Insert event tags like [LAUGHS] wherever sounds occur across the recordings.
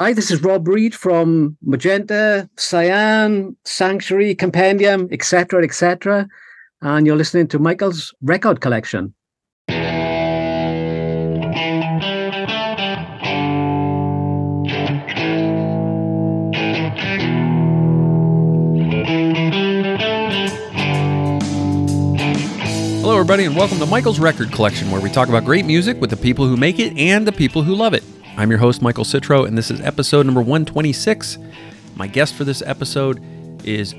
Hi, this is Rob Reed from Magenta, Cyan, Sanctuary, Compendium, etc., etc. And you're listening to Michael's record collection. Hello, everybody, and welcome to Michael's Record Collection, where we talk about great music with the people who make it and the people who love it. I'm your host, Michael Citro, and this is episode number 126. My guest for this episode is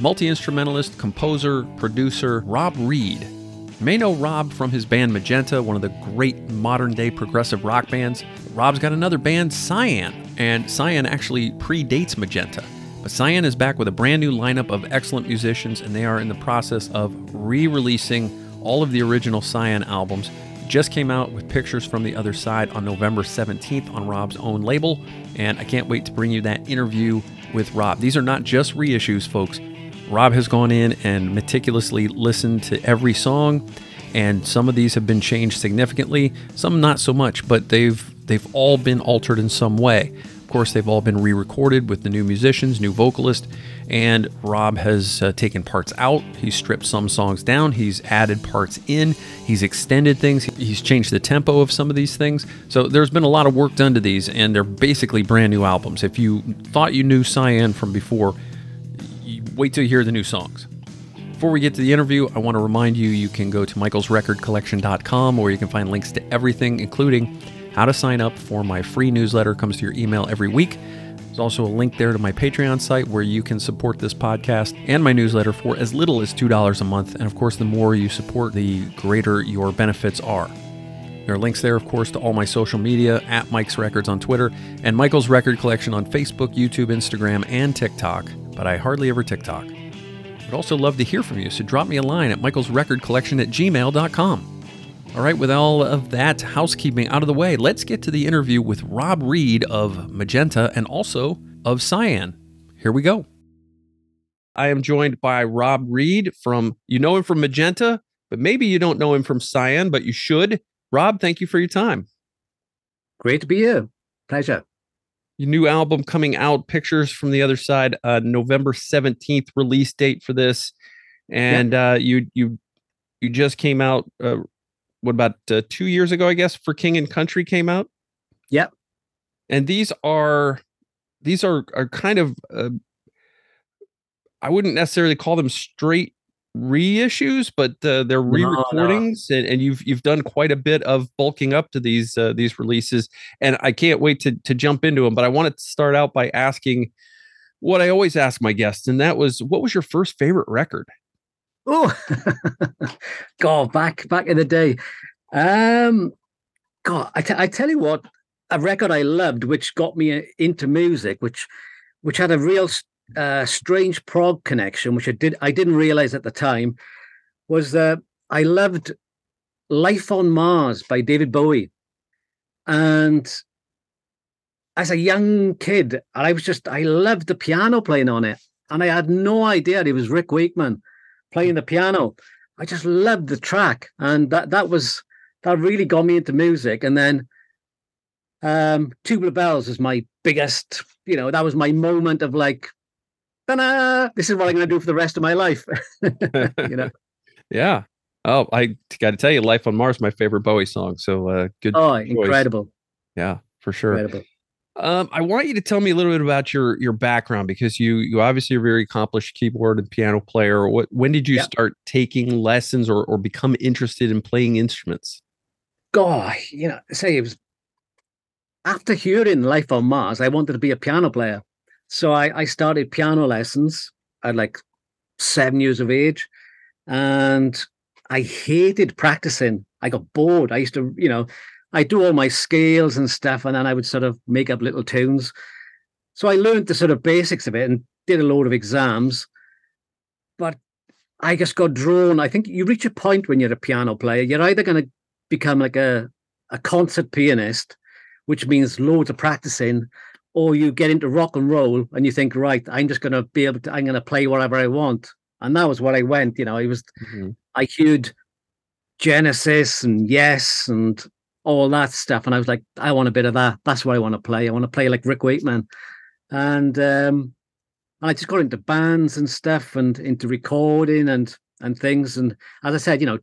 multi instrumentalist, composer, producer Rob Reed. You may know Rob from his band Magenta, one of the great modern day progressive rock bands. Rob's got another band, Cyan, and Cyan actually predates Magenta. But Cyan is back with a brand new lineup of excellent musicians, and they are in the process of re releasing all of the original Cyan albums just came out with pictures from the other side on November 17th on Rob's own label, and I can't wait to bring you that interview with Rob. These are not just reissues, folks. Rob has gone in and meticulously listened to every song, and some of these have been changed significantly, some not so much, but they've they've all been altered in some way course, they've all been re recorded with the new musicians, new vocalist, and Rob has uh, taken parts out. He's stripped some songs down, he's added parts in, he's extended things, he's changed the tempo of some of these things. So there's been a lot of work done to these, and they're basically brand new albums. If you thought you knew Cyan from before, wait till you hear the new songs. Before we get to the interview, I want to remind you you can go to michaelsrecordcollection.com where you can find links to everything, including how to sign up for my free newsletter comes to your email every week. There's also a link there to my Patreon site where you can support this podcast and my newsletter for as little as $2 a month. And of course, the more you support, the greater your benefits are. There are links there, of course, to all my social media at Mike's Records on Twitter and Michael's Record Collection on Facebook, YouTube, Instagram, and TikTok. But I hardly ever TikTok. I'd also love to hear from you, so drop me a line at Michael's Record Collection at gmail.com. All right, with all of that housekeeping out of the way, let's get to the interview with Rob Reed of Magenta and also of Cyan. Here we go. I am joined by Rob Reed from, you know him from Magenta, but maybe you don't know him from Cyan, but you should. Rob, thank you for your time. Great to be here. Pleasure. Your new album coming out, Pictures from the Other Side, uh, November 17th release date for this. And uh, you you you just came out uh, what about uh, two years ago, I guess, for King and Country came out. Yep. And these are these are are kind of uh, I wouldn't necessarily call them straight reissues, but uh, they're re-recordings, no, no. and, and you've you've done quite a bit of bulking up to these uh, these releases, and I can't wait to to jump into them. But I wanted to start out by asking what I always ask my guests, and that was, what was your first favorite record? Oh, [LAUGHS] God, back back in the day. Um, God, I, t- I tell you what, a record I loved, which got me uh, into music, which which had a real uh, strange prog connection, which I did I didn't realize at the time, was that I loved "Life on Mars" by David Bowie, and as a young kid, I was just I loved the piano playing on it, and I had no idea it was Rick Wakeman playing the piano. I just loved the track, and that that was that really got me into music. And then um Tubular Bells is my biggest, you know, that was my moment of like, ta this is what I'm gonna do for the rest of my life. [LAUGHS] you know. [LAUGHS] Yeah. Oh, I got to tell you, "Life on Mars" my favorite Bowie song. So uh, good. Oh, choice. incredible! Yeah, for sure. Incredible. Um, I want you to tell me a little bit about your your background because you you obviously are a very accomplished keyboard and piano player. What when did you start taking lessons or or become interested in playing instruments? God, you know, say it was after hearing Life on Mars, I wanted to be a piano player. So I, I started piano lessons at like seven years of age. And I hated practicing. I got bored. I used to, you know, I do all my scales and stuff, and then I would sort of make up little tunes. So I learned the sort of basics of it and did a load of exams. But I just got drawn. I think you reach a point when you're a piano player, you're either going to become like a, a concert pianist, which means loads of practicing, or you get into rock and roll and you think, right, I'm just going to be able to, I'm going to play whatever I want. And that was what I went. You know, I was, mm-hmm. I heard Genesis and Yes and all that stuff. And I was like, I want a bit of that. That's what I want to play. I want to play like Rick Wakeman. And um, I just got into bands and stuff and into recording and and things. And as I said, you know,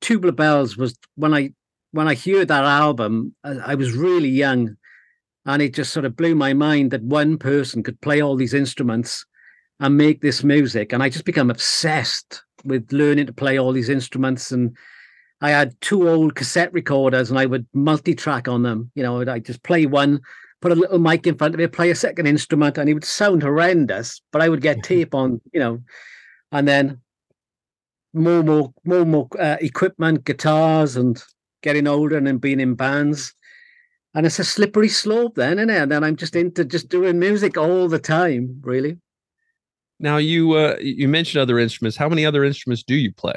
Tubular Bells was when I when I heard that album, I, I was really young, and it just sort of blew my mind that one person could play all these instruments and make this music. And I just became obsessed with learning to play all these instruments and I had two old cassette recorders and I would multi-track on them. You know, I just play one, put a little mic in front of it, play a second instrument, and it would sound horrendous, but I would get tape on, you know, and then more, more, more, more uh, equipment, guitars, and getting older and then being in bands. And it's a slippery slope then, isn't it? And then I'm just into just doing music all the time, really. Now you uh, you mentioned other instruments. How many other instruments do you play?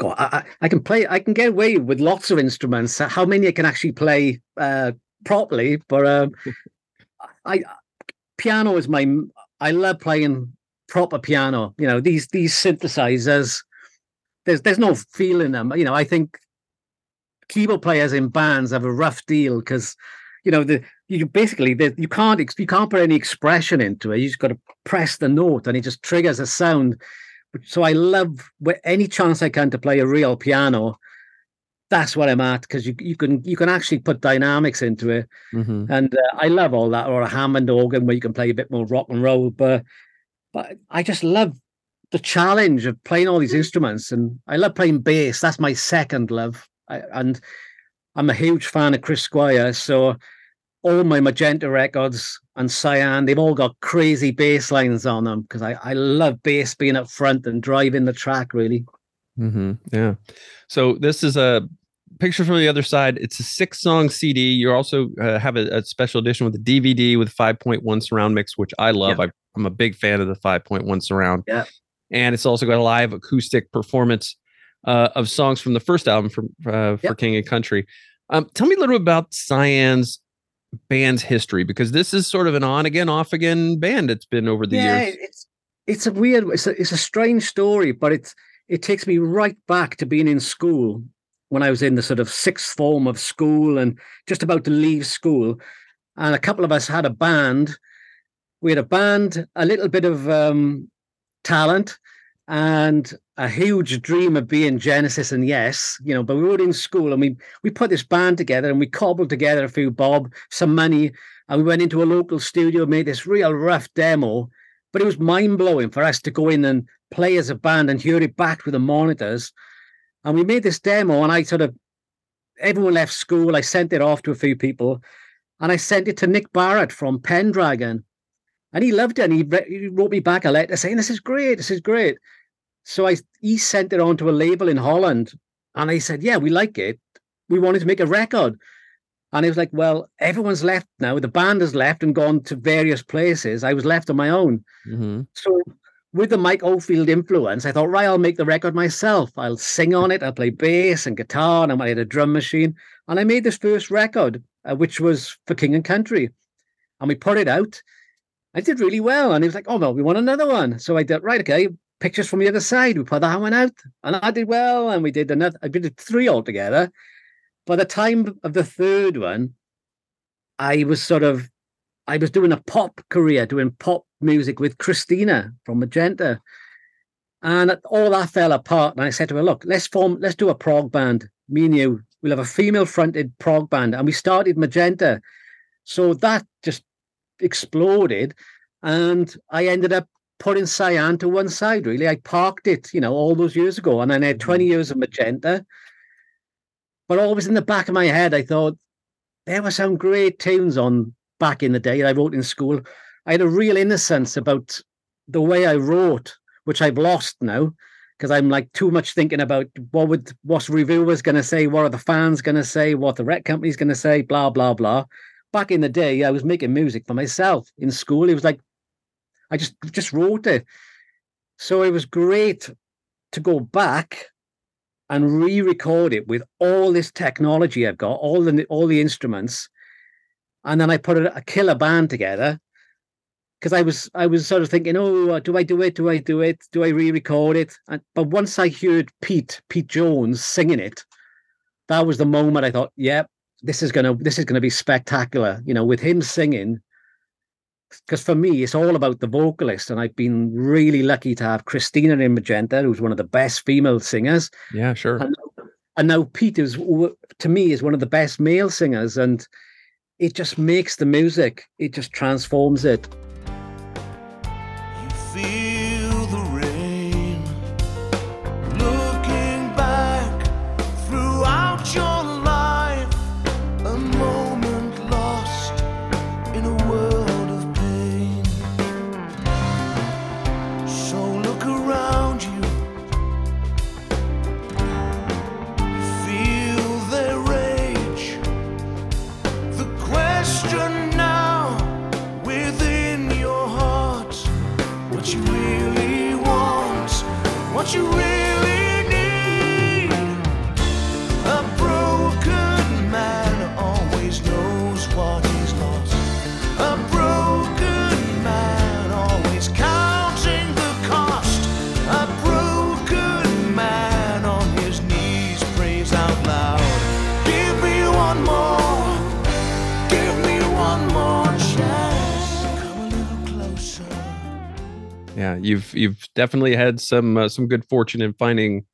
God, I, I can play. I can get away with lots of instruments. How many I can actually play uh, properly? But um, I piano is my. I love playing proper piano. You know these these synthesizers. There's there's no feel in them. You know I think keyboard players in bands have a rough deal because you know the you basically the, you can't you can't put any expression into it. You just got to press the note and it just triggers a sound so I love any chance I can to play a real piano. That's what I'm at because you you can you can actually put dynamics into it, mm-hmm. and uh, I love all that. Or a Hammond organ where you can play a bit more rock and roll, but but I just love the challenge of playing all these instruments, and I love playing bass. That's my second love, I, and I'm a huge fan of Chris Squire. So all my Magenta records and Cyan, they've all got crazy bass lines on them because I, I love bass being up front and driving the track really. Mm-hmm. Yeah. So this is a picture from the other side. It's a six song CD. You also uh, have a, a, special edition with a DVD with 5.1 surround mix, which I love. Yeah. I, I'm a big fan of the 5.1 surround. Yeah. And it's also got a live acoustic performance uh, of songs from the first album from uh, for King and Country. Um, tell me a little bit about Cyan's band's history because this is sort of an on again off again band it's been over the yeah, years. it's it's a weird it's a, it's a strange story but it's it takes me right back to being in school when i was in the sort of sixth form of school and just about to leave school and a couple of us had a band. We had a band a little bit of um, talent and a huge dream of being Genesis and Yes, you know, but we were in school and we we put this band together and we cobbled together a few bob, some money, and we went into a local studio, made this real rough demo. But it was mind blowing for us to go in and play as a band and hear it back with the monitors. And we made this demo, and I sort of everyone left school. I sent it off to a few people, and I sent it to Nick Barrett from Pendragon, and he loved it. And he, he wrote me back a letter saying, "This is great. This is great." So I he sent it on to a label in Holland, and I said, "Yeah, we like it. We wanted to make a record." And he was like, "Well, everyone's left now. The band has left and gone to various places. I was left on my own." Mm-hmm. So with the Mike Oldfield influence, I thought, right, I'll make the record myself. I'll sing on it. I'll play bass and guitar, and I had a drum machine. And I made this first record, uh, which was for King and Country, and we put it out. I did really well, and he was like, "Oh well, we want another one." So I did right, okay pictures from the other side. We put that one out, and I did well, and we did another. I did three altogether. By the time of the third one, I was sort of, I was doing a pop career, doing pop music with Christina from Magenta, and all that fell apart. And I said to her, "Look, let's form, let's do a prog band. Me and you, we'll have a female-fronted prog band." And we started Magenta, so that just exploded, and I ended up putting Cyan to one side, really. I parked it, you know, all those years ago, and then I had 20 mm-hmm. years of Magenta. But always in the back of my head, I thought there were some great tunes on back in the day I wrote in school. I had a real innocence about the way I wrote, which I've lost now because I'm like too much thinking about what would what's reviewers going to say, what are the fans going to say, what the rec company's going to say, blah blah blah. Back in the day, I was making music for myself in school. It was like I just just wrote it. So it was great to go back and re-record it with all this technology I've got, all the all the instruments, and then I put a, a killer band together because I was I was sort of thinking, oh, uh, do I do it? Do I do it? Do I re-record it? And, but once I heard Pete Pete Jones singing it, that was the moment I thought, yep, this is gonna this is gonna be spectacular. You know, with him singing, because for me it's all about the vocalist, and I've been really lucky to have Christina in Magenta, who's one of the best female singers. Yeah, sure. And, and now Pete is to me is one of the best male singers, and it just makes the music. It just transforms it. You've you've definitely had some uh, some good fortune in finding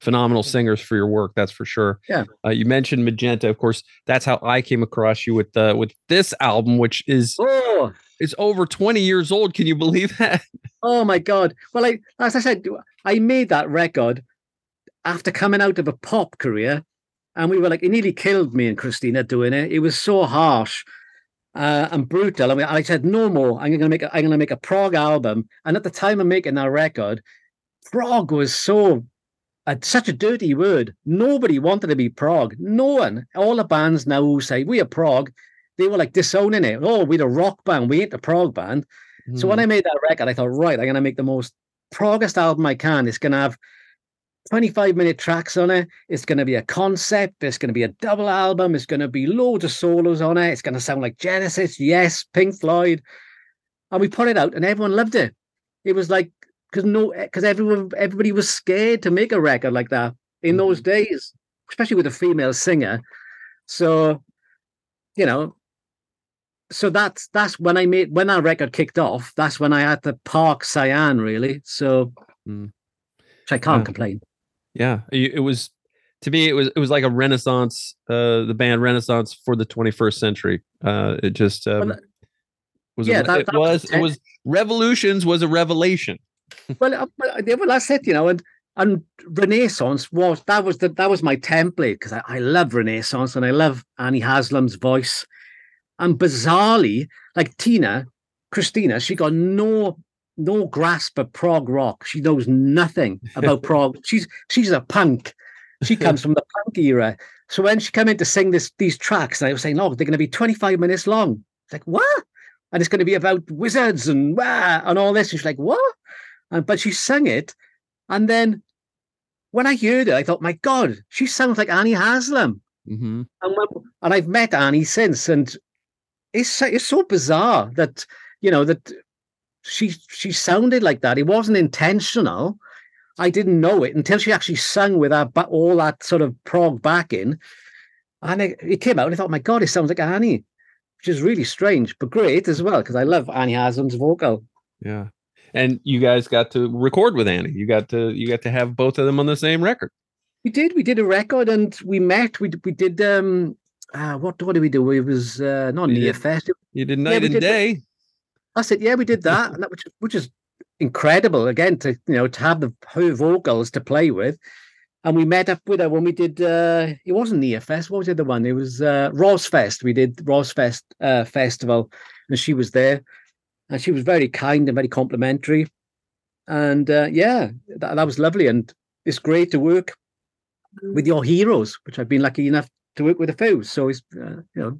phenomenal singers for your work. That's for sure. Yeah. Uh, you mentioned Magenta, of course. That's how I came across you with uh, with this album, which is Oh, is over twenty years old. Can you believe [LAUGHS] that? oh my God. Well, I, as I said, I made that record after coming out of a pop career. And we were like, it nearly killed me and Christina doing it. It was so harsh uh, and brutal. I mean, I said, no more. I'm gonna make a, I'm gonna make a prog album. And at the time of making that record, prog was so uh, such a dirty word. Nobody wanted to be prog. No one. All the bands now who say we are prog, they were like disowning it. Oh, we're a rock band. We ain't a prog band. So when I made that record, I thought, right, I'm gonna make the most proggest album I can. It's gonna have 25 minute tracks on it. It's gonna be a concept. It's gonna be a double album. It's gonna be loads of solos on it. It's gonna sound like Genesis, yes, Pink Floyd. And we put it out, and everyone loved it. It was like because no, because everyone, everybody was scared to make a record like that in those days, especially with a female singer. So, you know, so that's that's when I made when that record kicked off. That's when I had to park Cyan really. So, Mm. I can't Yeah. complain. Yeah, it was to me. It was it was like a renaissance. Uh, the band Renaissance for the 21st century. Uh, it just um, that- was. yeah, a, that- it that was was. It was revolutions was a revelation. well, [LAUGHS] well, uh, well, that's it, you know, and and Renaissance was that was the that was my template because I, I love Renaissance and I love Annie Haslam's voice, and bizarrely, like Tina, Christina, she got no no grasp of prog rock. She knows nothing about [LAUGHS] prog. She's she's a punk. She comes from the punk era. So when she came in to sing this these tracks, I was saying, "Oh, they're going to be 25 minutes long." It's like, "What?" And it's going to be about wizards and wah, and all this. And she's like, "What?" And but she sang it, and then when I heard it, I thought, "My God, she sounds like Annie Haslam." Mm-hmm. And, when, and I've met Annie since, and it's it's so bizarre that you know that she she sounded like that. It wasn't intentional. I didn't know it until she actually sang with that ba- all that sort of prog backing, and it, it came out. And I thought, my God, it sounds like Annie, which is really strange, but great as well because I love Annie Haslam's vocal. Yeah, and you guys got to record with Annie. You got to you got to have both of them on the same record. We did. We did a record, and we met. We we did. um uh, what what did we do? It was uh, not We near fest. You did night we and did- day. That's said, Yeah, we did [LAUGHS] that, and that which which is incredible. Again, to you know to have the her vocals to play with, and we met up with her when we did. uh It wasn't Near Fest. What was the other one? It was uh Rosfest. We did Rosfest uh, festival, and she was there, and she was very kind and very complimentary, and uh, yeah, that, that was lovely, and it's great to work with your heroes, which I've been lucky enough to work with a few. So it's uh, you know,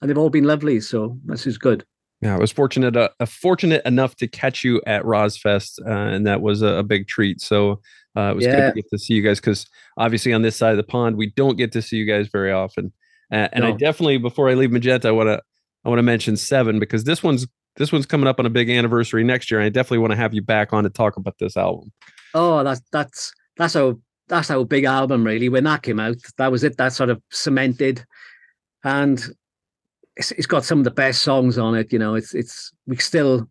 and they've all been lovely. So this is good. Yeah, I was fortunate uh, uh, fortunate enough to catch you at Rosfest, uh, and that was a, a big treat. So uh, it was good to get to see you guys because obviously on this side of the pond we don't get to see you guys very often. Uh, and I definitely before I leave Magenta, I want to I want to mention Seven because this one's this one's coming up on a big anniversary next year. And I definitely want to have you back on to talk about this album. Oh, that's that's that's a that's our big album really. When that came out, that was it. That sort of cemented, and it's, it's got some of the best songs on it. You know, it's it's we still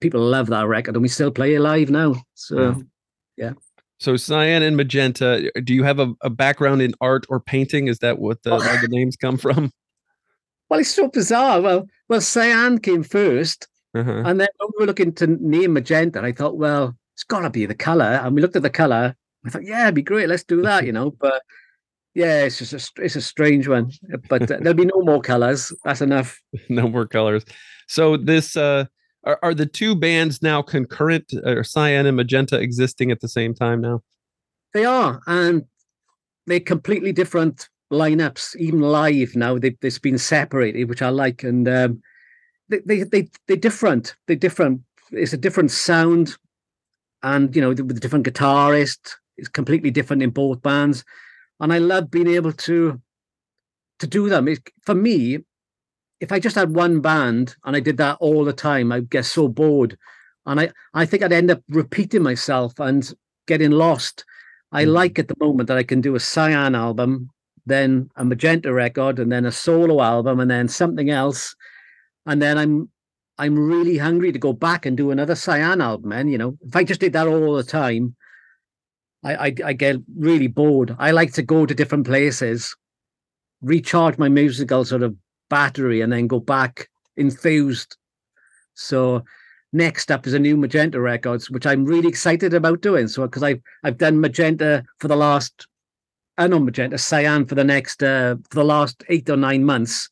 people love that record, and we still play it live now. So, yeah. So cyan and magenta. Do you have a, a background in art or painting? Is that what the, oh. the names come from? [LAUGHS] Well, it's so bizarre. Well, well, cyan came 1st uh-huh. and then we were looking to name magenta. I thought, well, it's got to be the color. And we looked at the color. I thought, yeah, it'd be great. Let's do that, you know. But yeah, it's just a, it's a strange one. But there'll be no more colors. That's enough. [LAUGHS] no more colors. So this uh are, are the two bands now concurrent, or Cyan and Magenta existing at the same time now? They are, and they're completely different lineups. Even live now, they, they've been separated, which I like, and um, they they they they're different. They're different. It's a different sound, and you know, with a different guitarist. It's completely different in both bands, and I love being able to to do them. It, for me, if I just had one band and I did that all the time, I'd get so bored. And I, I think I'd end up repeating myself and getting lost. I mm. like at the moment that I can do a cyan album, then a magenta record, and then a solo album, and then something else. And then I'm I'm really hungry to go back and do another cyan album. And you know, if I just did that all the time, I, I, I get really bored. I like to go to different places, recharge my musical sort of battery and then go back enthused. So next up is a new Magenta Records, which I'm really excited about doing. So because I've I've done Magenta for the last I know Magenta Cyan for the next uh, for the last eight or nine months,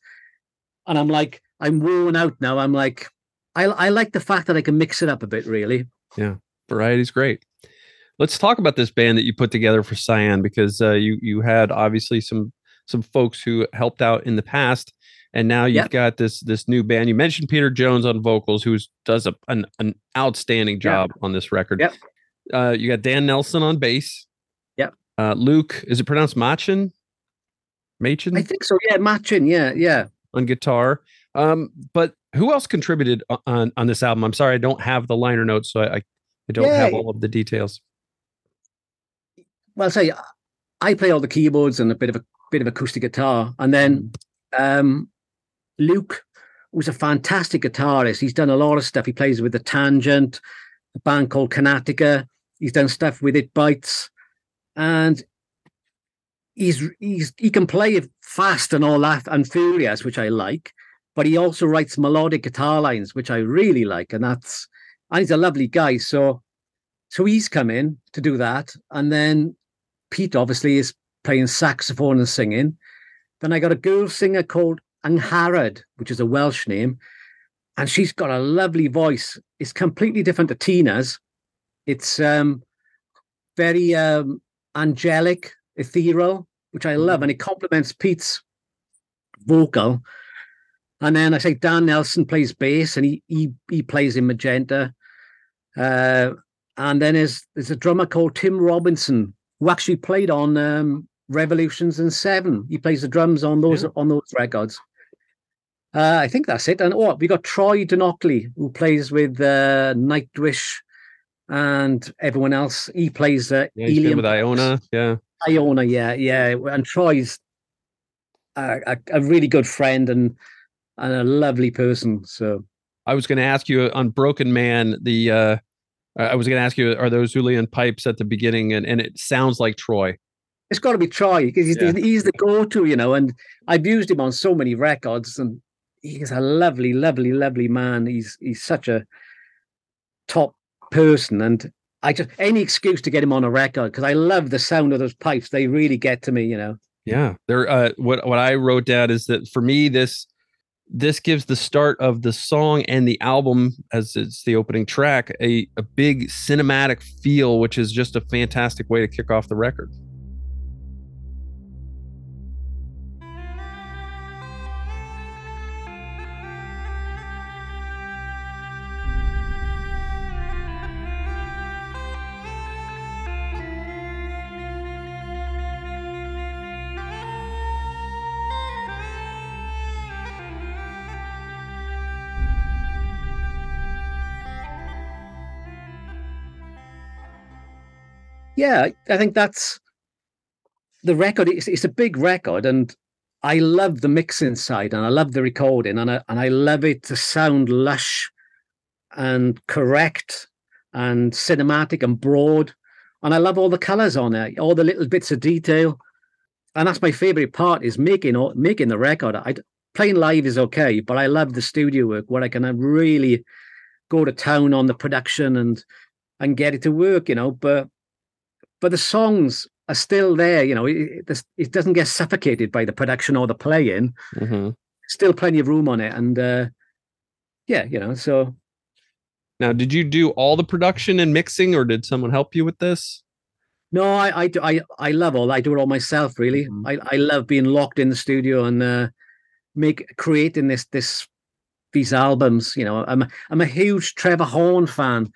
and I'm like I'm worn out now. I'm like I I like the fact that I can mix it up a bit. Really, yeah, variety's great. Let's talk about this band that you put together for Cyan because uh, you you had obviously some some folks who helped out in the past and now you've yep. got this this new band. You mentioned Peter Jones on vocals, who does a, an an outstanding job yep. on this record. Yep. Uh, you got Dan Nelson on bass. Yep. Uh, Luke, is it pronounced Machin? Machin? I think so. Yeah, Machin. Yeah, yeah. On guitar. Um, but who else contributed on on this album? I'm sorry, I don't have the liner notes, so I I don't yeah. have all of the details. Well, say I play all the keyboards and a bit of a bit of acoustic guitar, and then mm-hmm. um, Luke was a fantastic guitarist. He's done a lot of stuff. He plays with the Tangent, a band called Karnataka. He's done stuff with It Bites, and he's he's he can play fast and all that and furious, which I like. But he also writes melodic guitar lines, which I really like, and that's and he's a lovely guy. So so he's come in to do that, and then Pete obviously is playing saxophone and singing. Then I got a girl singer called Angharad, which is a Welsh name, and she's got a lovely voice. It's completely different to Tina's. It's um, very um, angelic, ethereal, which I love, mm-hmm. and it complements Pete's vocal. And then I say Dan Nelson plays bass, and he he he plays in magenta. Uh, and then there's there's a drummer called Tim Robinson who actually played on um, Revolutions and Seven. He plays the drums on those yeah. on those records. Uh, I think that's it. And oh, we got Troy Donockley, who plays with uh, Nightwish and everyone else. He plays uh, yeah, he's with Iona. Yeah. Iona, yeah, yeah. And Troy's a, a, a, really good friend and and a lovely person. So I was going to ask you on Broken Man, the uh I was going to ask you, are those uilleann pipes at the beginning? And, and it sounds like Troy. It's got to be Troy because he's, yeah. he's the go-to, you know. And I've used him on so many records, and he's a lovely, lovely, lovely man. He's he's such a top person, and I just any excuse to get him on a record because I love the sound of those pipes. They really get to me, you know. Yeah, there. Uh, what what I wrote down is that for me, this this gives the start of the song and the album as it's the opening track a a big cinematic feel, which is just a fantastic way to kick off the record. Yeah, I think that's the record it's, it's a big record, and I love the mixing side, and I love the recording, and I and I love it to sound lush and correct and cinematic and broad. And I love all the colors on it, all the little bits of detail. And that's my favorite part is making making the record. I playing live is okay, but I love the studio work where I can uh, really go to town on the production and and get it to work, you know. But but the songs are still there, you know. It, it doesn't get suffocated by the production or the playing. Mm-hmm. Still plenty of room on it, and uh, yeah, you know. So now, did you do all the production and mixing, or did someone help you with this? No, I I do, I, I love all. I do it all myself. Really, mm-hmm. I, I love being locked in the studio and uh, make creating this this these albums. You know, I'm I'm a huge Trevor Horn fan,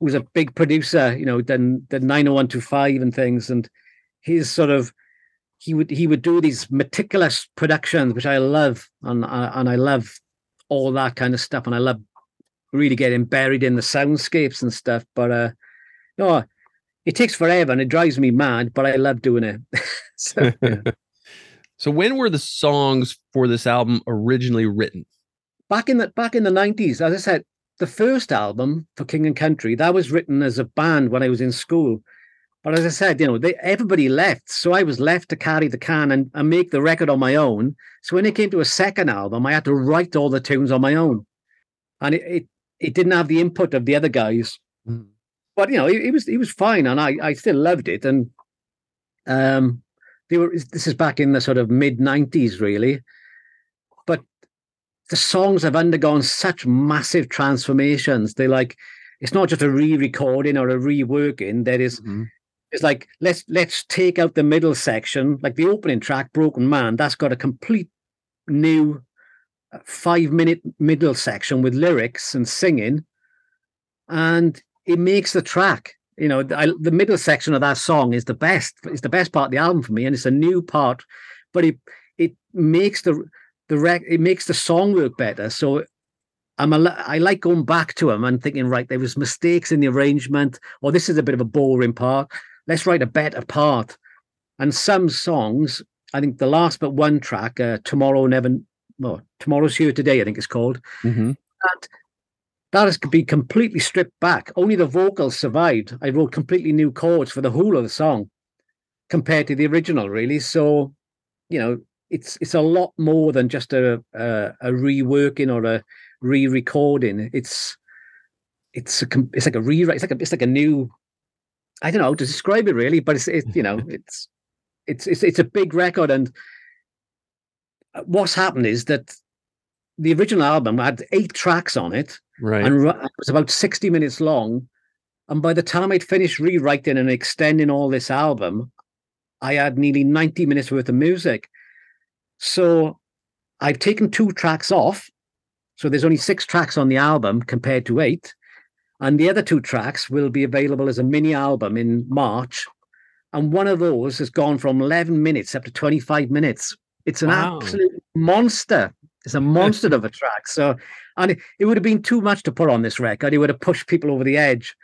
who's a big producer. You know, done the nine hundred oh one two five and things, and his sort of he would he would do these meticulous productions, which I love, and and I love all that kind of stuff, and I love really getting buried in the soundscapes and stuff. But uh, no, it takes forever and it drives me mad, but I love doing it. [LAUGHS] so, yeah. [LAUGHS] so when were the songs for this album originally written? Back in the back in the nineties, as I said, the first album for King and Country that was written as a band when I was in school. But as I said, you know, they, everybody left, so I was left to carry the can and, and make the record on my own. So when it came to a second album, I had to write all the tunes on my own, and it it, it didn't have the input of the other guys. Mm but you know, it, he, was he was fine, and I I still loved it. And um, they were this is back in the sort of mid '90s, really. The songs have undergone such massive transformations. They like it's not just a re-recording or a reworking. There is, mm-hmm. it's like let's let's take out the middle section, like the opening track, "Broken Man." That's got a complete new uh, five minute middle section with lyrics and singing and it makes the track. You know, I, the middle section of that song is the best. It's the best part of the album for me, and it's a new part, but it it makes the the rec it makes the song work better. So I'm a, I like going back to them and thinking, right, there was mistakes in the arrangement, or this is a bit of a boring part. Let's write a better part. And some songs, I think the last but one track, uh, Tomorrow Never, well, Tomorrow's Here Today, I think it's called. Mm-hmm. And that has been completely stripped back. Only the vocals survived. I wrote completely new chords for the whole of the song compared to the original, really. So, you know, it's it's a lot more than just a a, a reworking or a re-recording. It's it's a it's like a rewrite. It's like a it's like a new. I don't know how to describe it really, but it's it, you know [LAUGHS] it's it's it's it's a big record and uh, what's happened is that the original album had eight tracks on it, right? And it was about sixty minutes long. And by the time I'd finished rewriting and extending all this album, I had nearly ninety minutes worth of music. So I've taken two tracks off. So there's only six tracks on the album compared to eight. And the other two tracks will be available as a mini album in March. And one of those has gone from 11 minutes up to 25 minutes. It's an wow. absolute monster. It's a monster of a track. So, and it, it, would have been too much to put on this record. It would have pushed people over the edge.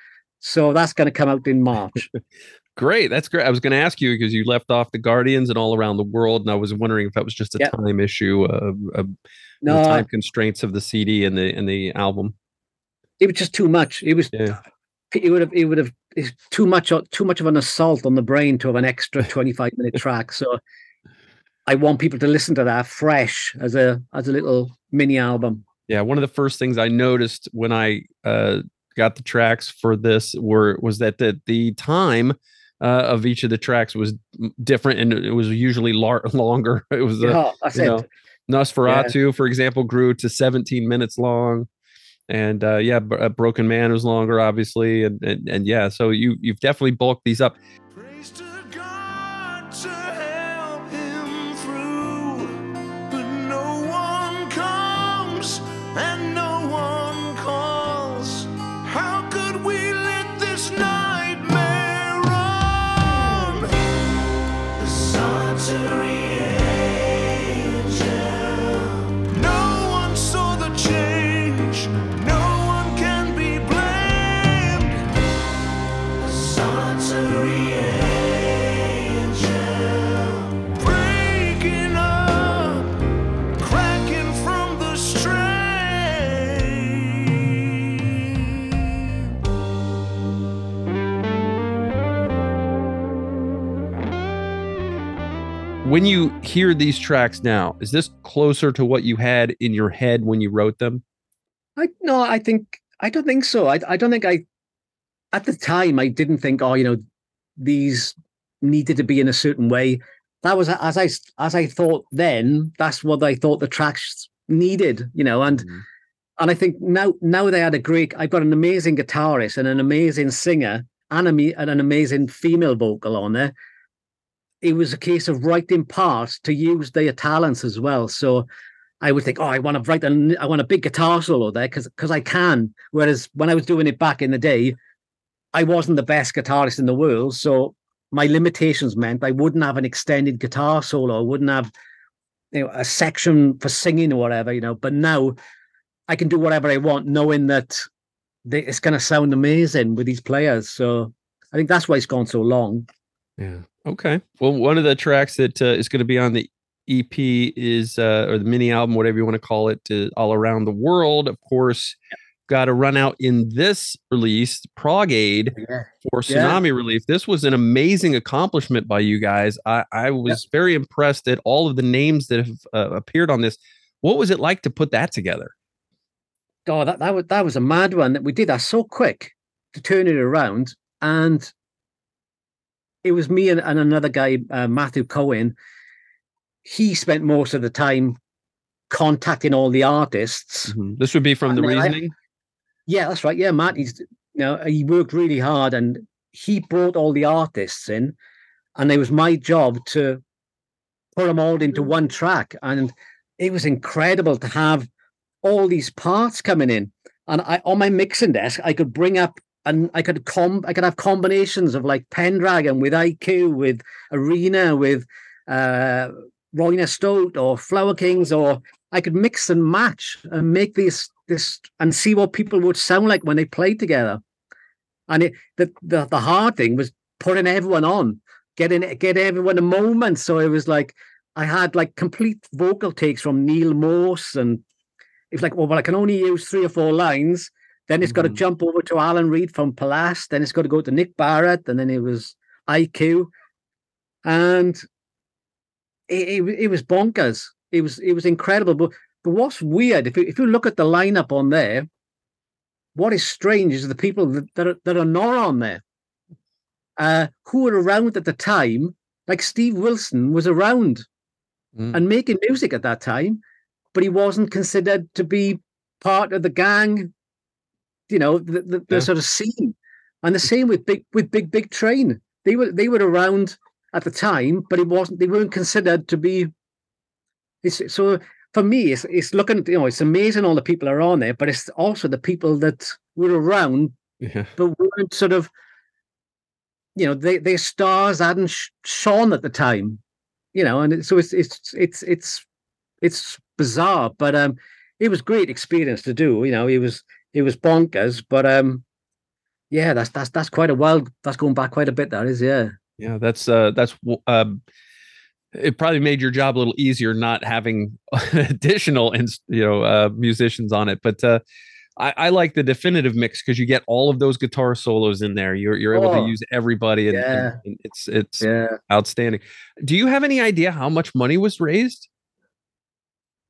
So that's going to come out in March. [LAUGHS] great. That's great. I was going to ask you because you left off the Guardians and all around the world, and I was wondering if that was just a yep. time issue, uh, uh, no, the time constraints of the CD and the and the album. It was just too much. It was. Yeah. It would have. It would have. It's too much. Too much of an assault on the brain to have an extra [LAUGHS] twenty-five minute track. So I want people to listen to that fresh as a as a little mini album. Yeah, one of the first things I noticed when I uh, got the tracks for this were was that the the time uh, of each of the tracks was different and it was usually lar- [LAUGHS] longer. It was uh, yeah, you know, Nosferatu, yeah. for example, grew to 17 minutes long. And uh, yeah, B- uh, Broken Man was longer, obviously, and, and and yeah, so you you've definitely bulked these up. When you hear these tracks now, is this closer to what you had in your head when you wrote them? I no, I think I don't think so. I I don't think I at the time I didn't think, oh, you know, these needed to be in a certain way. That was as I as I thought then. That's what I thought the tracks needed, you know, and mm-hmm. and I think now now they had a great. I've got an amazing guitarist and an amazing singer and, a, and an amazing female vocal on there. It was a case of writing parts to use their talents as well. So I would think, oh, I want to write a, I want a big guitar solo there because because I can. Whereas when I was doing it back in the day, I wasn't the best guitarist in the world, so my limitations meant I wouldn't have an extended guitar solo. I wouldn't have you know a section for singing or whatever, you know. But now I can do whatever I want, knowing that they, it's going to sound amazing with these players. So I think that's why it's gone so long. Yeah. Okay. Well, one of the tracks that uh, is going to be on the EP is, uh, or the mini album, whatever you want to call it, uh, all around the world. Of course, yeah. got to run out in this release, Prog Aid yeah. for tsunami yeah. relief. This was an amazing accomplishment by you guys. I, I was very impressed at all of the names that have uh, appeared on this. What was it like to put that together? Oh, that, that was that was a mad one that we did that so quick to turn it around, and it was me and, and another guy, uh, Matthew Cohen. He spent most of the time contacting all the artists. Mm-hmm. This would be from and the reasoning. I, yeah, that's right. Yeah, Matt. He's you know he worked really hard, and he brought all the artists in, and it was my job to put them all into one track, and it was incredible to have all these parts coming in. And I on my mixing desk, I could bring up and I could com I could have combinations of like Pendragon with IQ, with Arena, with uh Roine Stolt or Flower Kings, or I could mix and match and make this this and see what people would sound like when they played together. And it the the, the hard thing was putting everyone on, getting get everyone a moment. So it was like I had like complete vocal takes from Neal Morse and it's like, well, well, I can only use three or four lines. Then it's mm-hmm. got to jump over to Alan Reed from Pallas. Then it's got to go to Nick Barrett. And then it was IQ. And it, it, it was bonkers. It was it was incredible. But but what's weird, if you, if you look at the lineup on there, what is strange is the people that, that, are, that are not on there, uh, who were around at the time, like Steve Wilson was around mm. and making music at that time but he wasn't considered to be part of the gang, you know, the, the, the yeah. sort of scene. And the same with big with big big train. They were they were around at the time, but it wasn't. They weren't considered to be. It's, so for me, it's it's looking. You know, it's amazing all the people are on there, but it's also the people that were around, yeah. but weren't sort of. You know, they their stars hadn't sh- shone at the time. You know, and it, so it's it's it's it's it's bizarre, but um, it was great experience to do. You know, it was it was bonkers, but um, yeah, that's that's that's quite a while. That's going back quite a bit. That is, yeah, yeah. That's uh, that's um, it probably made your job a little easier not having [LAUGHS] additional and you know uh, musicians on it, but uh. I, I, like the definitive mix because you get all of those guitar solos in there. You're you're able oh, to use everybody, and, yeah. and, and it's it's yeah. outstanding. Do you have any idea how much money was raised?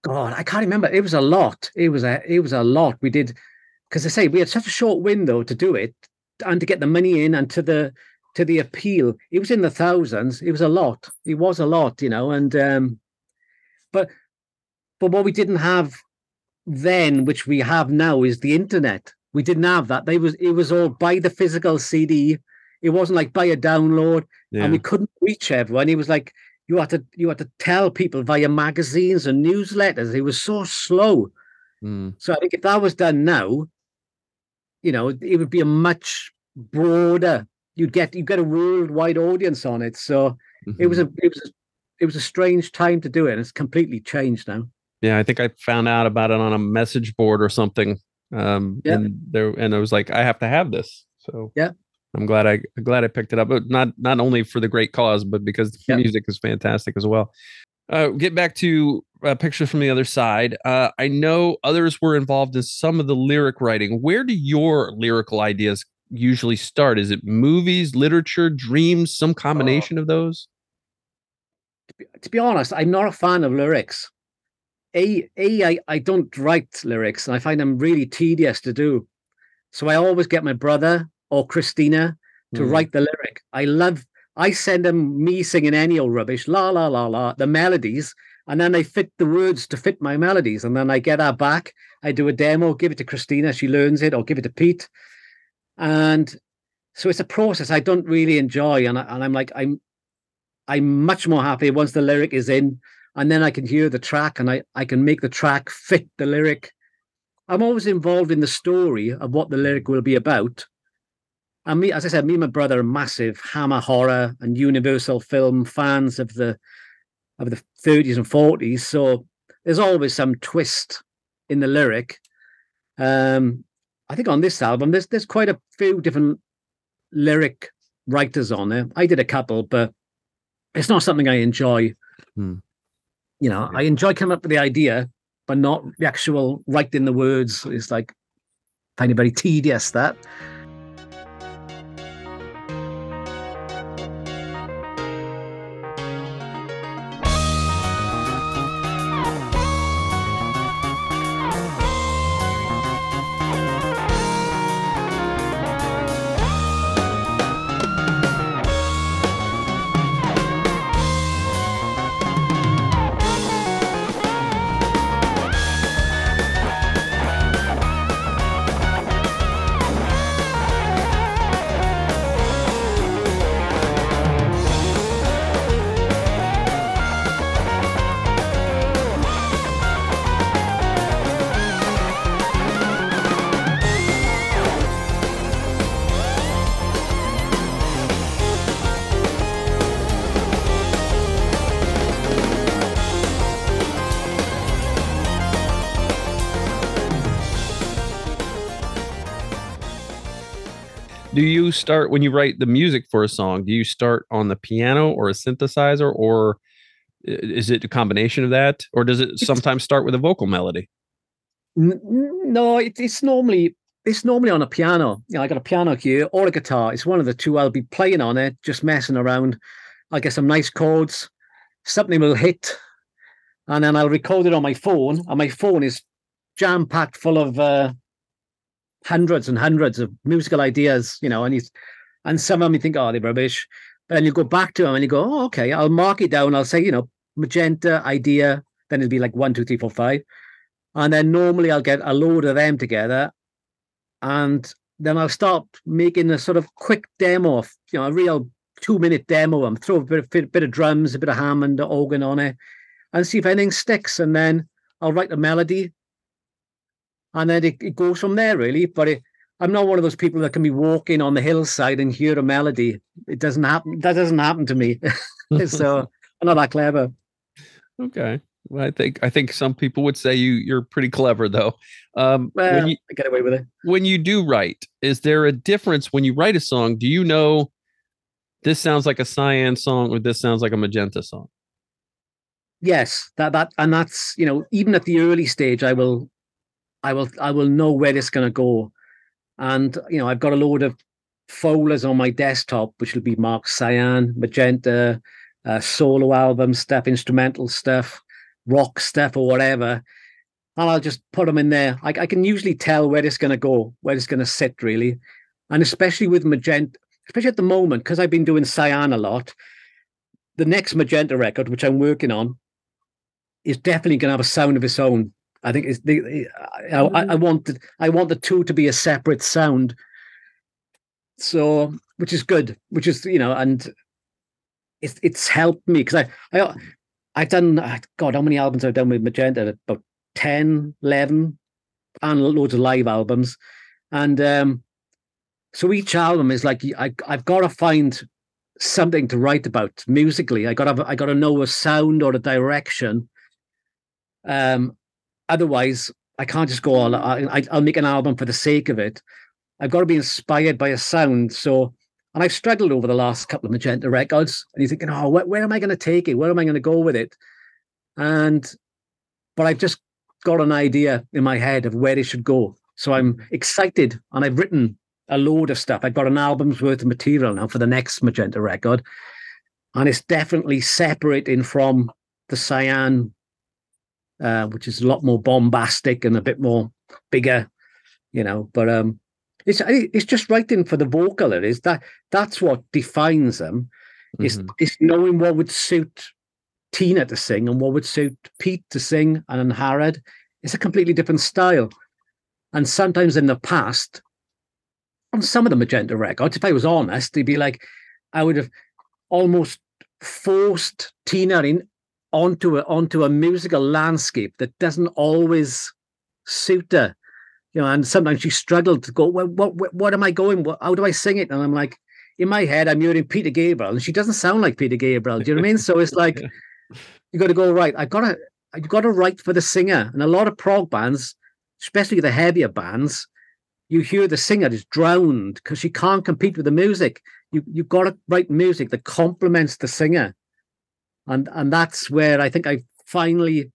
God, I can't remember. It was a lot. It was a it was a lot. We did because I say we had such a short window to do it and to get the money in and to the to the appeal. It was in the thousands. It was a lot. It was a lot, you know. And um, but but what we didn't have then, which we have now, is the internet. We didn't have that. They was it was all buy the physical CD. It wasn't like buy a download, yeah. and we couldn't reach everyone. It was like you had to you had to tell people via magazines and newsletters. It was so slow. Mm. So I think if that was done now, you know, it would be a much broader. You'd get you get a worldwide audience on it. So mm-hmm. it was a it was a, it was a strange time to do it. And it's completely changed now. Yeah, I think I found out about it on a message board or something. Um, yeah. and there and I was like, I have to have this. So yeah, I'm glad I glad I picked it up, but not not only for the great cause, but because the yep. music is fantastic as well. Uh, get back to uh, pictures from the other side. Uh, I know others were involved in some of the lyric writing. Where do your lyrical ideas usually start? Is it movies, literature, dreams, some combination of those? to be honest, I'm not a fan of lyrics. A, a I, I don't write lyrics and I find them really tedious to do. So I always get my brother or Christina to mm. write the lyric. I love, I send them me singing any old rubbish, la, la, la, la, the melodies, and then I fit the words to fit my melodies. And then I get that back. I do a demo, give it to Christina, she learns it, or give it to Pete. And so it's a process I don't really enjoy. And, I, and I'm like, I'm, I'm much more happy once the lyric is in and then I can hear the track and I, I can make the track fit the lyric. I'm always involved in the story of what the lyric will be about. And me, as I said, me and my brother are massive Hammer horror and Universal film fans of the of the 30s and 40s. So there's always some twist in the lyric. Um, I think on this album, there's there's quite a few different lyric writers on there. I did a couple, but it's not something I enjoy. Hmm you know, yeah. I enjoy coming up with the idea, but not the actual writing the words. It's like find it very tedious that. You start when you write the music for a song do you start on the piano or a synthesizer or is it a combination of that or does it sometimes start with a vocal melody? No it's normally it's normally on a piano. You know, i got a piano here or a guitar. It's one of the two i'll be playing on it just messing around. I get some nice chords something will hit and then i'll record it on my phone and my phone is jam packed full of uh, hundreds and hundreds of musical ideas, you know, and he's and some of them you think, oh, they're rubbish. But then you go back to them and you go, oh, okay, I'll mark it down. I'll say, you know, magenta idea. Then it'll be like one, two, three, four, five. And then normally I'll get a load of them together. And then I'll start making a sort of quick demo of, you know, a real two minute demo. I'm throw a bit of, bit, bit of drums, a bit of Hammond organ on it and see if anything sticks. And then I'll write the melody and then it, it goes from there really. But it, I'm not one of those people that can be walking on the hillside and hear a melody. It doesn't happen. That doesn't happen to me. [LAUGHS] so I'm not that clever. Okay. Well, I think I think some people would say you you're pretty clever though. Um, well, when you, I get away with it. When you do write, is there a difference when you write a song? Do you know this sounds like a cyan song or this sounds like a magenta song? Yes, that that and that's you know even at the early stage, I will I will I will know where it's going to go. And you know, I've got a load of folders on my desktop, which will be marked cyan, magenta, uh, solo album stuff, instrumental stuff, rock stuff, or whatever. And I'll just put them in there. I, I can usually tell where it's going to go, where it's going to sit, really. And especially with magenta, especially at the moment, because I've been doing cyan a lot. The next magenta record, which I'm working on, is definitely going to have a sound of its own. I think it's the I, I, I mm-hmm. want the, I want the two to be a separate sound. So, which is good, which is you know, and it's it's helped me because I I I've done uh, God how many albums I've done with Magenta about 10, 11, and loads of live albums, and um, so each album is like I I've got to find something to write about musically. I got to I got to know a sound or a direction. Um, Otherwise, I can't just go all. I, I'll make an album for the sake of it. I've got to be inspired by a sound. So, and I've struggled over the last couple of Magenta records. And you're thinking, oh, where am I going to take it? Where am I going to go with it? And, but I've just got an idea in my head of where it should go. So I'm excited, and I've written a load of stuff. I've got an album's worth of material now for the next Magenta record. and it's definitely separating from the cyan, uh, which is a lot more bombastic and a bit more bigger, you know. But um, it's it's just writing for the vocal. It is that that's what defines them. Mm-hmm. Is is knowing what would suit Tina to sing and what would suit Pete to sing and Harrod. It's a completely different style. And sometimes in the past, on some of the Magenta records, if I was honest, they'd be like, I would have almost forced Tina in onto a onto a musical landscape that doesn't always suit her. You know, and sometimes she struggled to go, well, what, what, what am I going? What, how do I sing it? And I'm like, in my head, I'm hearing Peter Gabriel, and she doesn't sound like Peter Gabriel. Do you know what I mean? So it's like [LAUGHS] you got to go right. I gotta, I got to write for the singer, and a lot of prog bands, especially the heavier bands, you hear the singer is drowned because she can't compete with the music. You you got to write music that complements the singer, and and that's where I think I finally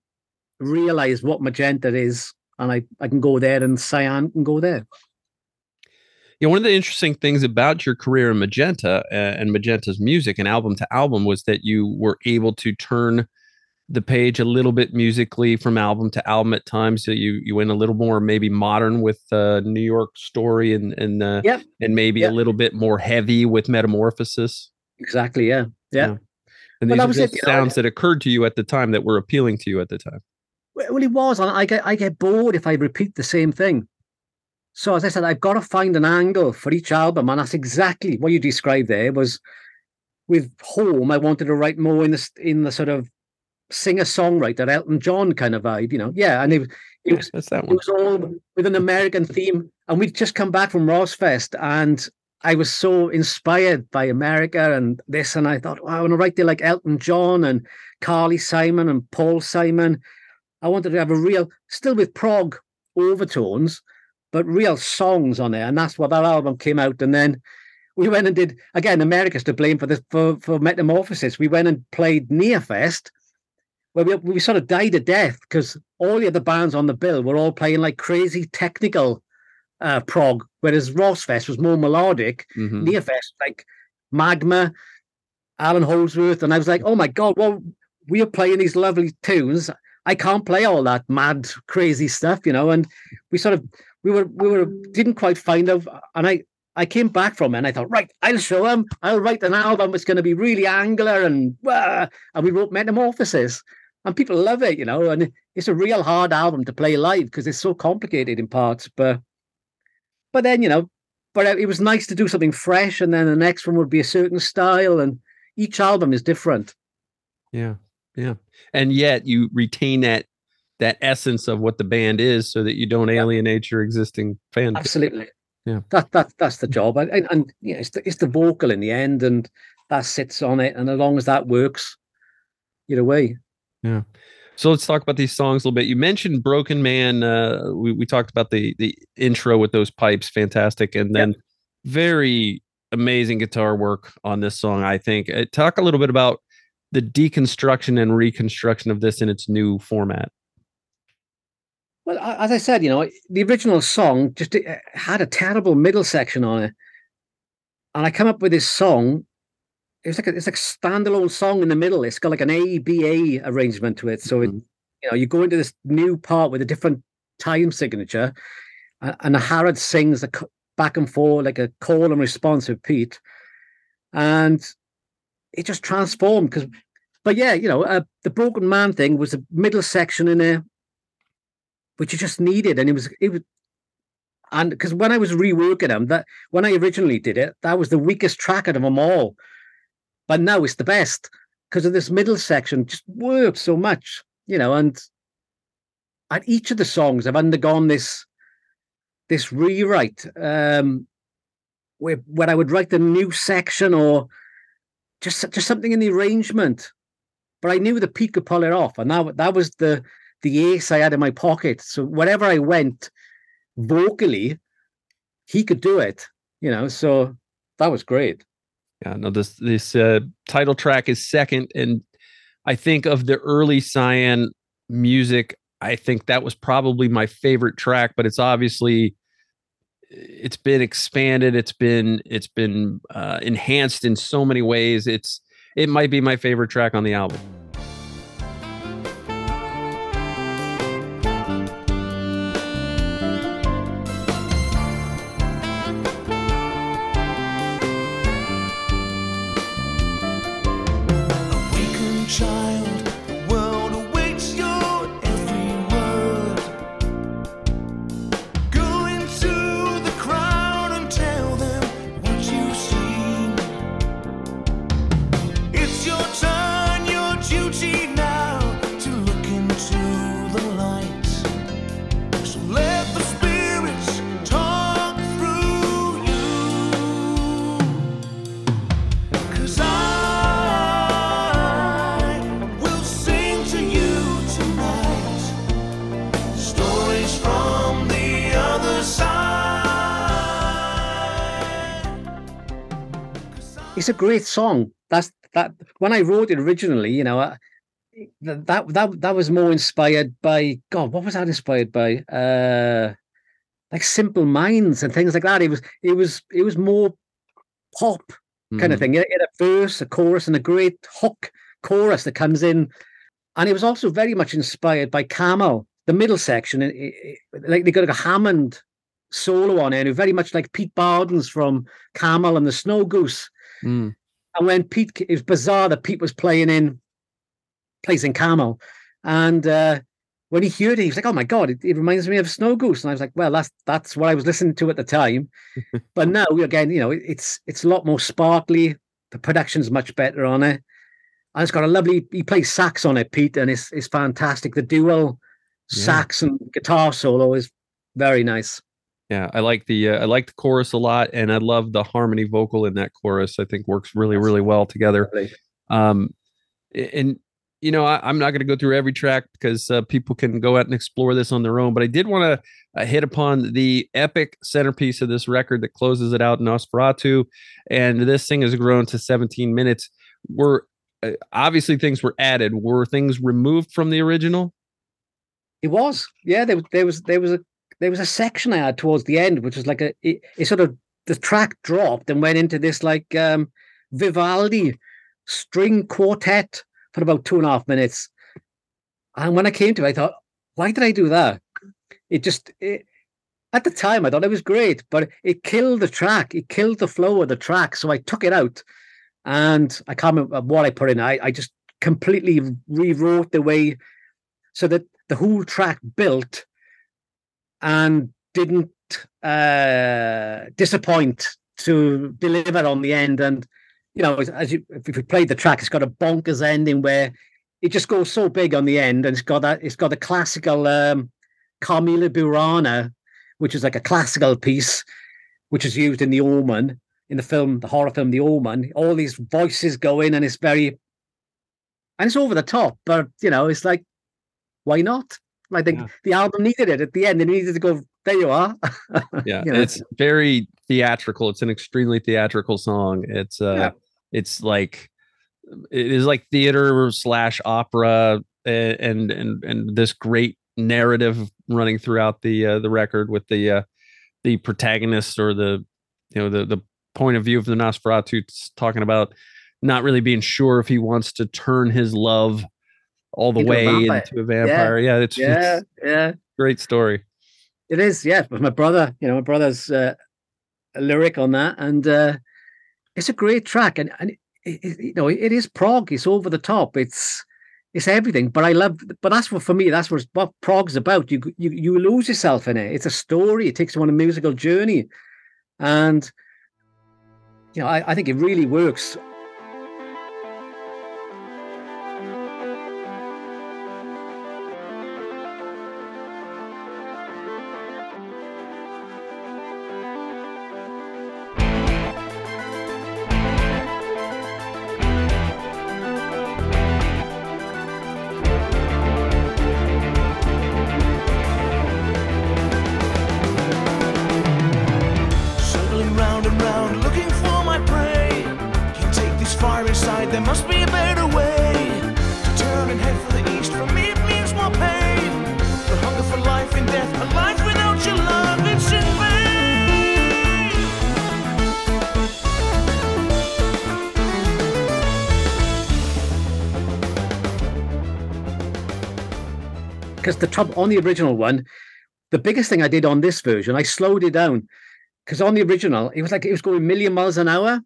realized what magenta is, and I I can go there and cyan can go there. Yeah, one of the interesting things about your career in Magenta uh, and Magenta's music and album to album was that you were able to turn the page a little bit musically from album to album at times. So you you went a little more maybe modern with uh, New York Story and and uh, yep. and maybe yep. a little bit more heavy with Metamorphosis. Exactly. Yeah. Yeah. yeah. And these well, are it, sounds know, that occurred to you at the time that were appealing to you at the time. Well, it was. I get I get bored if I repeat the same thing. So as I said, I've got to find an angle for each album, and that's exactly what you described there. Was with Home, I wanted to write more in the in the sort of singer songwriter Elton John kind of vibe, you know. Yeah, and it, it was That's that one. it was all with an American theme. And we'd just come back from RoSfest and I was so inspired by America and this, and I thought, wow, I want to write there like Elton John and Carly Simon and Paul Simon. I wanted to have a real, still with prog overtones, but real songs on it. And that's what that album came out. And then we went and did again, America's to blame for this for, for Metamorphosis. We went and played Nearfest where we, we sort of died a death because all the other bands on the bill were all playing like crazy technical uh, prog, whereas RoSfest was more melodic. Mm-hmm. Nearfest, like Magma, Allan Holdsworth, and I was like, oh my god, well, we are playing these lovely tunes. I can't play all that mad, crazy stuff, you know. And we sort of we were we were didn't quite find out, and I I came back from it and I thought, right, I'll show them. I'll write an album. It's going to be really angular and uh, and we wrote Metamorphosis and people love it, you know. And it's a real hard album to play live because it's so complicated in parts. But but then you know, but it was nice to do something fresh, and then the next one would be a certain style, and each album is different. Yeah, yeah, and yet you retain that that essence of what the band is, so that you don't alienate your existing fans. Absolutely. Yeah, that that that's the job, and, and, and you know, it's the, it's the vocal in the end, and that sits on it, and as long as that works, either way. Yeah. So let's talk about these songs a little bit. You mentioned Broken Man. Uh, we, we talked about the the intro with those pipes, fantastic, and then yep. very amazing guitar work on this song. I think. Uh, talk a little bit about the deconstruction and reconstruction of this in its new format. Well, as I said, you know, the original song just had a terrible middle section on it, and I come up with this song it's like a, it's like a standalone song in the middle. It's got like an A B A arrangement to it. So mm-hmm. you know, you go into this new part with a different time signature, and, and Harrod sings a back and forth like a call and response with Pete, and it just transformed. Because, but yeah, you know, uh, the Broken Man thing was a middle section in there, which you just needed, and it was it was and because when I was reworking them, that when I originally did it, that was the weakest track out of them all. But now it's the best because of this middle section just works so much, you know, and at each of the songs I've undergone this this rewrite um where where I would write a new section or just just something in the arrangement. But I knew the Pete could pull it off, and that that was the the ace I had in my pocket. So wherever I went vocally, he could do it, you know. So that was great. Yeah, no, this this uh, title track is second, and I think of the early Cyan music. I think that was probably my favorite track, but it's obviously it's been expanded. It's been it's been uh, enhanced in so many ways. It's it might be my favorite track on the album. Song. That's that. When I wrote it originally, you know, that that that was more inspired by God. What was that inspired by? Uh, like Simple Minds and things like that. It was it was it was more pop kind mm. of thing. It had a verse, a chorus, and a great hook chorus that comes in. And it was also very much inspired by Camel, the middle section. It, it, like they got a Hammond solo on it, and very much like Pete Bardens from Camel and the Snow Goose. Mm. And when Pete, it was bizarre that Pete was playing in, plays in Camel, and uh, when he heard it, he was like, "Oh my god, it, it, reminds me of Snow Goose." And I was like, "Well, that's that's what I was listening to at the time." [LAUGHS] but now, again, you know, it, it's it's a lot more sparkly. The production's much better on it, and it's got a lovely. He plays sax on it, Pete, and it's it's fantastic. The dual yeah. sax and guitar solo is very nice. Yeah, I like the uh, I like the chorus a lot, and I love the harmony vocal in that chorus. I think works really really well together. Um, and you know I, am not going to go through every track because uh, people can go out and explore this on their own. But I did want to uh, hit upon the epic centerpiece of this record that closes it out, Nosferatu, and this thing has grown to 17 minutes. Were uh, obviously things were added. Were things removed from the original? It was, yeah. There, there was there was a there was a section I had towards the end, which was like a it, it sort of the track dropped and went into this like um, Vivaldi string quartet for about two and a half minutes. And when I came to it, I thought, why did I do that? It just it, at the time I thought it was great, but it killed the track. It killed the flow of the track. So I took it out, and I can't remember what I put in. I I just completely rewrote the way so that the whole track built and didn't uh, disappoint to deliver on the end. And you know, as you if you played the track, it's got a bonkers ending where it just goes so big on the end, and it's got that it's got a classical um, Carmina Burana, which is like a classical piece, which is used in The Omen in the film, the horror film The Omen. All these voices go in, and it's very and it's over the top, but you know, it's like why not? I think yeah. the album needed it at the end. It needed to go. There you are. [LAUGHS] yeah, you know? it's very theatrical. It's an extremely theatrical song. It's uh, yeah. it's like it is like theater slash opera, and and and this great narrative running throughout the uh, the record with the uh, the protagonist or the you know the the point of view of the Nosferatu talking about not really being sure if he wants to turn his love all the way into a vampire. Yeah, yeah it's yeah, it's yeah. Great story. It is, yeah. But my brother, you know, my brother's uh, a lyric on that, and uh, it's a great track. And and it, it, you know, it is prog. It's over the top. It's it's everything. But I love. But that's what for me. That's what what prog's about. You you you lose yourself in it. It's a story. It takes you on a musical journey, and you know, I, I think it really works because on the original one, the biggest thing I did on this version, I slowed it down because on the original it was like it was going a million miles an hour,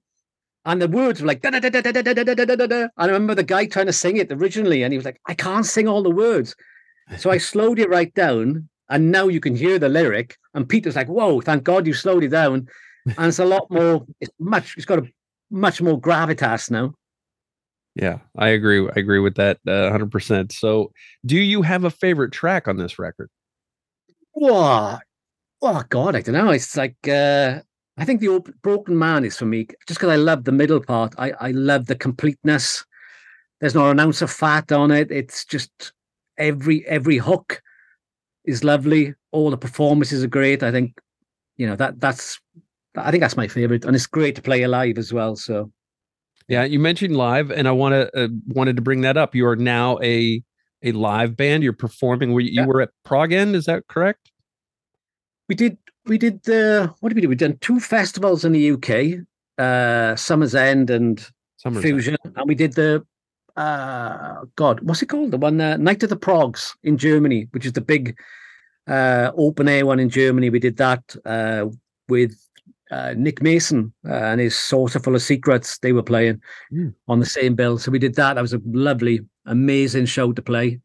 and the words were like da da da da da da da da da da. I remember the guy trying to sing it originally, and he was like, I can't sing all the words, so I slowed it right down, and now you can hear the lyric. And Peter's like, Whoa, thank God you slowed it down, and it's a lot more. It's much. It's got a much more gravitas now. Yeah, I agree. I agree with that uh, 100%. So, do you have a favorite track on this record? Whoa. Oh, God, I don't know. It's like, uh, I think the open, Broken Man is for me, just because I love the middle part. I, I love the completeness. There's not an ounce of fat on it. It's just every every hook is lovely. All the performances are great. I think, you know, that that's, I think that's my favorite. And it's great to play alive as well. So, yeah, you mentioned live, and I want to uh, wanted to bring that up. You are now a a live band. You're performing. Where you yeah. were at Prog End, is that correct? We did. We did. the. what did we do? We done two festivals in the UK, uh, Summer's End and Summer's Fusion, End. and we did the uh, God, what's it called? The one uh, Night of the Progs in Germany, which is the big uh, open air one in Germany. We did that uh, with uh, Nick Mason uh, and his Saucerful of Secrets. They were playing mm. on the same bill, so we did that. That was a lovely, amazing show to play.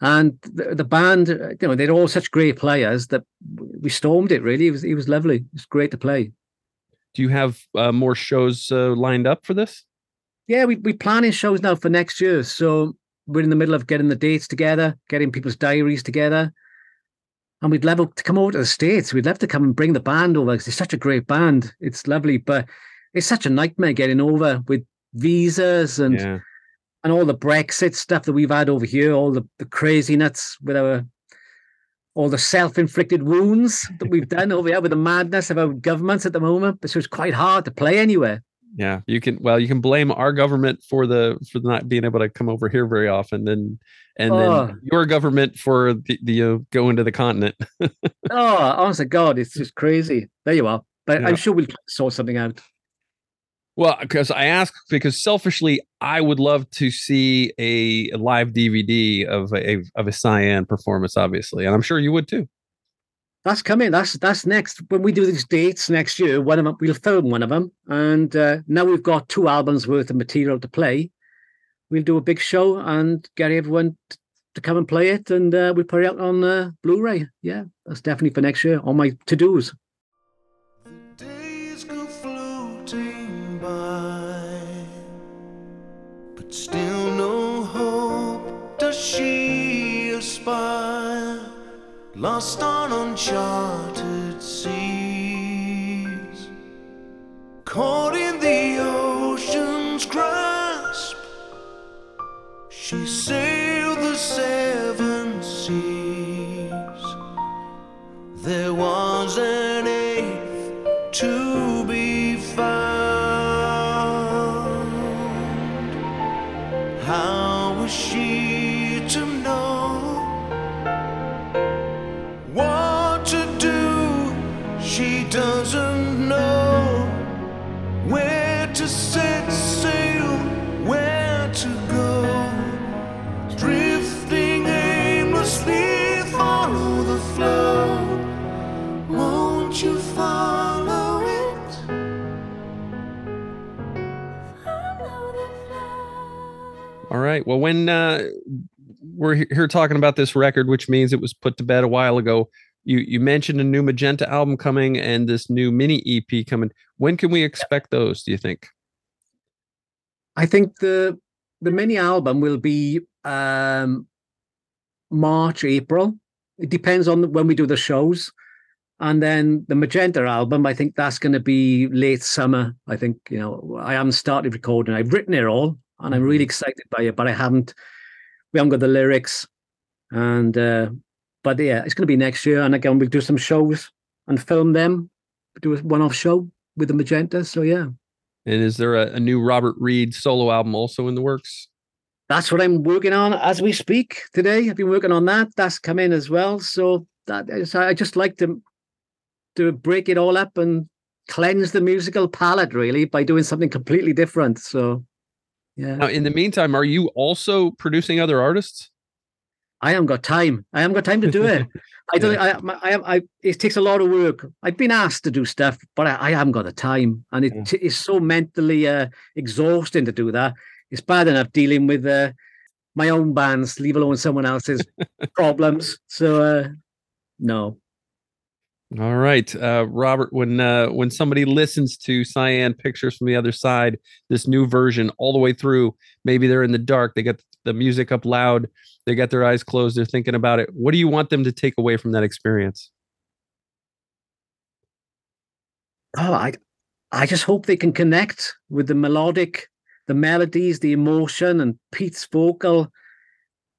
And the, the band, uh, you know, they're all such great players that we stormed it. Really, it was it was lovely. It was great to play. Do you have uh, more shows uh, lined up for this? Yeah, we we planning shows now for next year. So we're in the middle of getting the dates together, getting people's diaries together and we'd love to come over to the states. We'd love to come and bring the band over because it's such a great band. It's lovely, but it's such a nightmare getting over with visas and yeah. and all the Brexit stuff that we've had over here, all the the crazy nuts with our all the self-inflicted wounds that we've done over here with the madness of our governments at the moment. So it's quite hard to play anywhere. Yeah, you can. Well, you can blame our government for the for not being able to come over here very often, and and oh. then your government for the, the uh, going to the continent. [LAUGHS] oh, honest God, it's just crazy. There you are. But yeah. I'm sure we'll sort something out. Well, because I ask because selfishly, I would love to see a, a live DVD of a of a Cyan performance, obviously, and I'm sure you would too. That's coming. That's that's next. When we do these dates next year, one of them we'll film one of them, and uh, now we've got two albums worth of material to play. We'll do a big show and get everyone t- to come and play it, and uh, we put it out on uh, Blu-ray. Yeah, that's definitely for next year on my to dos. The days go floating by, but still no hope does she aspire lost on uncharted seas, caught in the ocean's grasp. She sailed the seven right. Well, when uh, we're here talking about this record, which means it was put to bed a while ago you you mentioned a new Magenta album coming and this new mini EP coming. When can we expect those? Do you think? I think the the mini album will be um, March, April. It depends on when we do the shows. And then the Magenta album, I think that's going to be late summer. I think, you know, I haven't started recording. I've written it all and I'm really mm-hmm. excited by it, but I haven't, we haven't got the lyrics. And uh, but yeah, it's going to be next year. And again, we'll do some shows and film them, do a one off show with the Magenta. So yeah. And is there a, a, new Robert Reed solo album also in the works? That's what I'm working on as we speak today. I've been working on that. That's come in as well. So that is, I just like to to break it all up and cleanse the musical palette really by doing something completely different. So yeah. Now, in the meantime, are you also producing other artists? I haven't got time. I haven't got time to do it. [LAUGHS] I don't. I, I, I, It takes a lot of work. I've been asked to do stuff, but I, I haven't got the time, and it, yeah. it's so mentally uh, exhausting to do that. It's bad enough dealing with uh, my own bands, leave alone someone else's [LAUGHS] problems. So, uh, no. All right, uh, Robert. When uh, when somebody listens to Cyan Pictures from the Other Side, this new version all the way through, maybe they're in the dark. They get the music up loud. They got their eyes closed. They're thinking about it. What do you want them to take away from that experience? Oh, I, I just hope they can connect with the melodic, the melodies, the emotion, and Pete's vocal,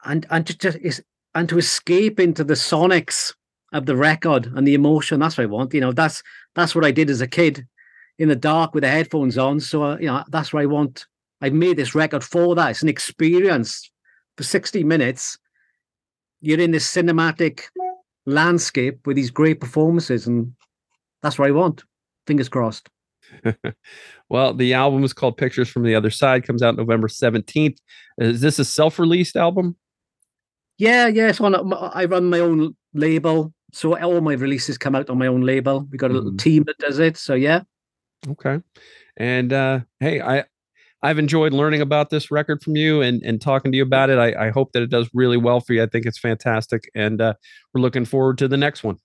and and just and to escape into the sonics of the record and the emotion. That's what I want. You know, that's that's what I did as a kid in the dark with the headphones on. So uh, you know, that's what I want. I've made this record for that. It's an experience for 60 minutes, you're in this cinematic landscape with these great performances, and that's what I want. Fingers crossed. [LAUGHS] well, the album is called Pictures from the Other Side, comes out November 17th. Is this a self released album? Yeah, yeah. So on, I run my own label. So all my releases come out on my own label. We got a little mm-hmm. team that does it. So yeah. Okay. And uh hey, I I've enjoyed learning about this record from you and, and talking to you about it. I, I hope that it does really well for you. I think it's fantastic. And uh, we're looking forward to the next one.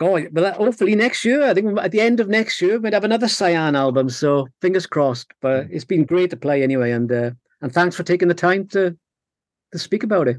Oh, well, hopefully next year. I think at the end of next year, we'd have another Cyan album. So fingers crossed. But it's been great to play anyway. And uh, and thanks for taking the time to to speak about it.